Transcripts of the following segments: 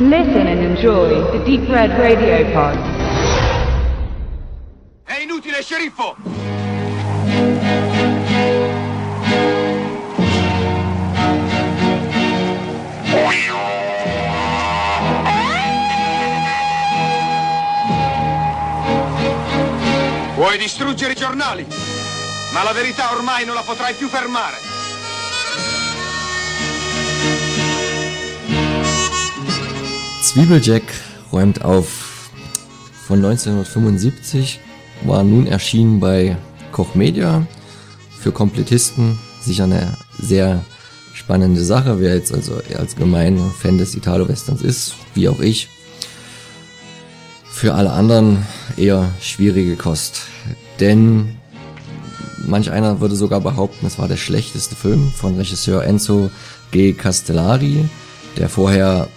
Listen and enjoy the Deep Red Radio Pod. È inutile, sceriffo! Vuoi distruggere i giornali, ma la verità ormai non la potrai più fermare. Zwiebeljack räumt auf. Von 1975 war nun erschienen bei Koch Media. Für Komplettisten sicher eine sehr spannende Sache. Wer jetzt also als gemein Fan des Italo-Westerns ist, wie auch ich. Für alle anderen eher schwierige Kost. Denn manch einer würde sogar behaupten, es war der schlechteste Film von Regisseur Enzo G. Castellari, der vorher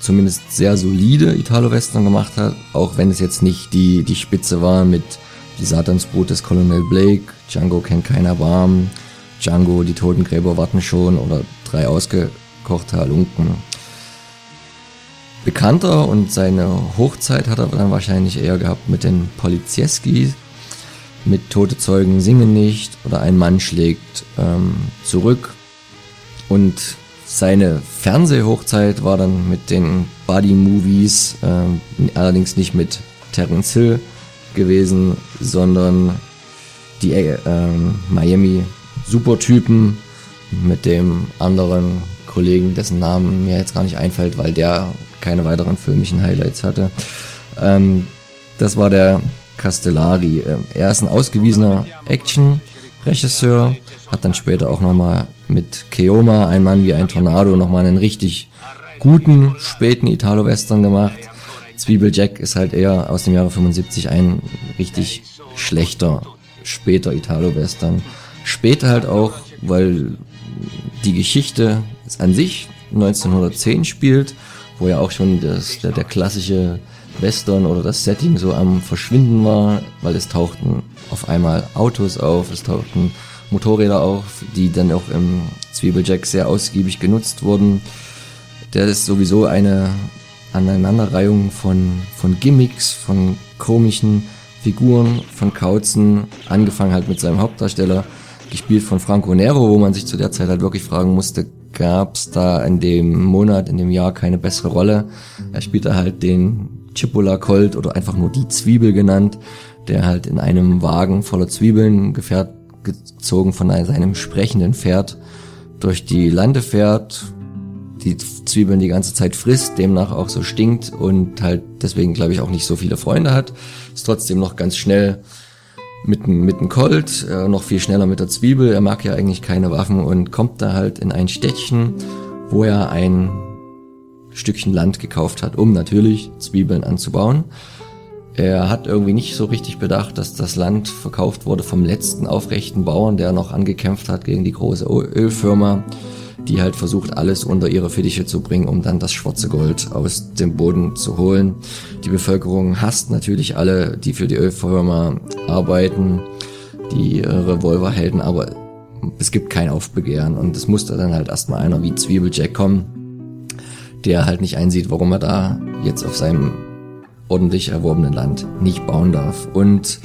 zumindest sehr solide Italo-Western gemacht hat, auch wenn es jetzt nicht die, die Spitze war mit Die Satansbrut des Colonel Blake, Django kennt keiner Barm, Django, die Totengräber warten schon oder drei ausgekochte Halunken. Bekannter und seine Hochzeit hat er dann wahrscheinlich eher gehabt mit den Polizieski, mit Tote Zeugen singen nicht oder ein Mann schlägt ähm, zurück und seine Fernsehhochzeit war dann mit den Buddy-Movies, äh, allerdings nicht mit Terence Hill gewesen, sondern die äh, Miami Supertypen mit dem anderen Kollegen, dessen Namen mir jetzt gar nicht einfällt, weil der keine weiteren filmischen Highlights hatte. Ähm, das war der Castellari. Er ist ein ausgewiesener Action-Regisseur, hat dann später auch nochmal mit Keoma, ein Mann wie ein Tornado, nochmal einen richtig guten, späten Italo-Western gemacht. Zwiebeljack ist halt eher aus dem Jahre 75 ein richtig schlechter, später Italo-Western. Später halt auch, weil die Geschichte an sich 1910 spielt, wo ja auch schon das, der, der klassische Western oder das Setting so am Verschwinden war, weil es tauchten auf einmal Autos auf, es tauchten Motorräder auf, die dann auch im Zwiebeljack sehr ausgiebig genutzt wurden. Der ist sowieso eine Aneinanderreihung von, von Gimmicks, von komischen Figuren, von Kauzen, angefangen halt mit seinem Hauptdarsteller, gespielt von Franco Nero, wo man sich zu der Zeit halt wirklich fragen musste, gab es da in dem Monat, in dem Jahr keine bessere Rolle. Er spielte halt den Chipola Colt oder einfach nur die Zwiebel genannt, der halt in einem Wagen voller Zwiebeln gefährt, gezogen von seinem sprechenden Pferd durch die Lande fährt, die Zwiebeln die ganze Zeit frisst, demnach auch so stinkt und halt deswegen glaube ich auch nicht so viele Freunde hat, ist trotzdem noch ganz schnell mit einem mit einem Colt, äh, noch viel schneller mit der Zwiebel. Er mag ja eigentlich keine Waffen und kommt da halt in ein Städtchen, wo er ein Stückchen Land gekauft hat, um natürlich Zwiebeln anzubauen. Er hat irgendwie nicht so richtig bedacht, dass das Land verkauft wurde vom letzten aufrechten Bauern, der noch angekämpft hat gegen die große Ölfirma, die halt versucht, alles unter ihre Fittiche zu bringen, um dann das schwarze Gold aus dem Boden zu holen. Die Bevölkerung hasst natürlich alle, die für die Ölfirma arbeiten, die Revolverhelden, aber es gibt kein Aufbegehren und es musste dann halt erstmal einer wie Zwiebeljack kommen, der halt nicht einsieht, warum er da jetzt auf seinem ordentlich erworbenen Land nicht bauen darf. Und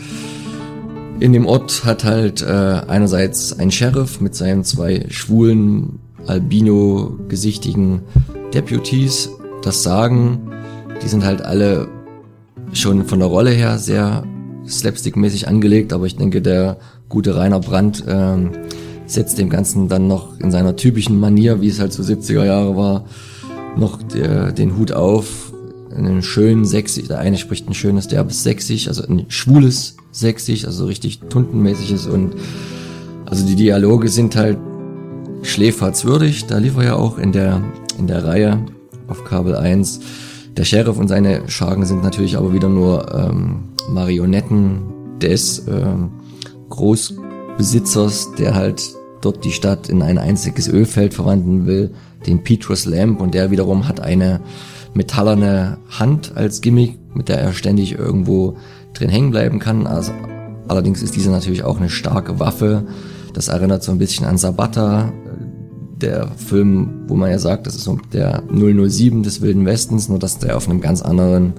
in dem Ort hat halt äh, einerseits ein Sheriff mit seinen zwei schwulen, albino-gesichtigen Deputies das Sagen. Die sind halt alle schon von der Rolle her sehr slapstick-mäßig angelegt, aber ich denke, der gute Rainer Brandt ähm, setzt dem Ganzen dann noch in seiner typischen Manier, wie es halt so 70er Jahre war, noch der, den Hut auf einen schönen Sächsisch, der eine spricht ein schönes derbes Sächsisch, also ein schwules Sächsisch, also richtig tuntenmäßiges und also die Dialoge sind halt schläferzwürdig, da lief er ja auch in der, in der Reihe auf Kabel 1. Der Sheriff und seine Schagen sind natürlich aber wieder nur ähm, Marionetten des ähm, Großbesitzers, der halt dort die Stadt in ein einziges Ölfeld verwandeln will, den Petrus Lamp und der wiederum hat eine metallerne Hand als Gimmick, mit der er ständig irgendwo drin hängen bleiben kann. Also, allerdings ist diese natürlich auch eine starke Waffe. Das erinnert so ein bisschen an Sabata, der Film, wo man ja sagt, das ist so der 007 des Wilden Westens, nur dass der auf einem ganz anderen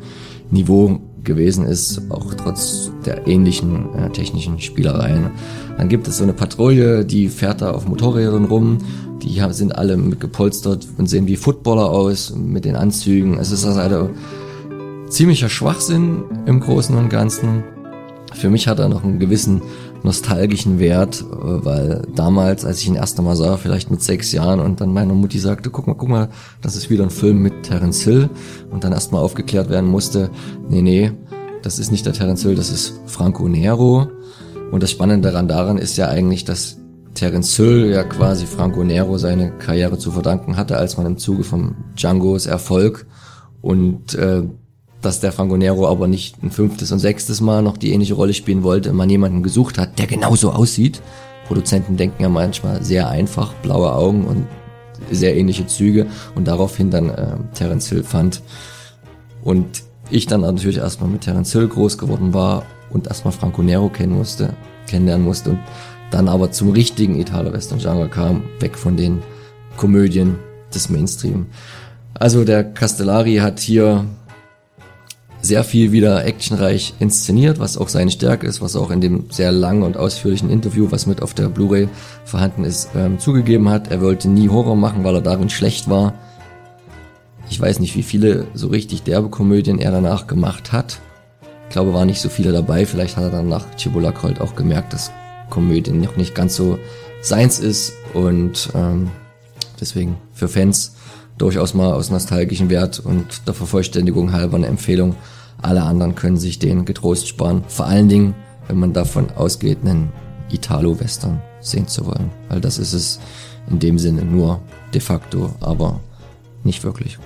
Niveau gewesen ist, auch trotz der ähnlichen äh, technischen Spielereien. Dann gibt es so eine Patrouille, die fährt da auf Motorrädern rum, die haben, sind alle mit gepolstert und sehen wie Footballer aus mit den Anzügen. Es ist also ziemlicher Schwachsinn im Großen und Ganzen. Für mich hat er noch einen gewissen nostalgischen Wert, äh, weil damals, als ich ihn erst einmal sah, vielleicht mit sechs Jahren und dann meine Mutti sagte, guck mal, guck mal, das ist wieder ein Film mit Terence Hill und dann erstmal aufgeklärt werden musste, nee, nee, das ist nicht der Terence Hill, das ist Franco Nero. Und das Spannende daran daran ist ja eigentlich, dass Terence Hill ja quasi Franco Nero seine Karriere zu verdanken hatte, als man im Zuge vom Django's Erfolg und äh, dass der Franco Nero aber nicht ein fünftes und sechstes Mal noch die ähnliche Rolle spielen wollte, man jemanden gesucht hat, der genauso aussieht. Produzenten denken ja manchmal sehr einfach, blaue Augen und sehr ähnliche Züge und daraufhin dann äh, Terence Hill fand. Und ich dann natürlich erstmal mit Terence Hill groß geworden war und erstmal Franco Nero kennen musste, kennenlernen musste und dann aber zum richtigen Italo-Western-Genre kam, weg von den Komödien des Mainstream. Also der Castellari hat hier sehr viel wieder actionreich inszeniert, was auch seine Stärke ist, was auch in dem sehr langen und ausführlichen Interview, was mit auf der Blu-ray vorhanden ist, ähm, zugegeben hat. Er wollte nie Horror machen, weil er darin schlecht war. Ich weiß nicht, wie viele so richtig derbe Komödien er danach gemacht hat. Ich glaube, waren nicht so viele dabei. Vielleicht hat er dann nach Chibolacold auch gemerkt, dass Komödien noch nicht ganz so seins ist und ähm, deswegen für Fans durchaus mal aus nostalgischen Wert und der Vervollständigung halber eine Empfehlung. Alle anderen können sich den getrost sparen. Vor allen Dingen, wenn man davon ausgeht, einen Italo-Western sehen zu wollen. Weil das ist es in dem Sinne nur de facto, aber nicht wirklich.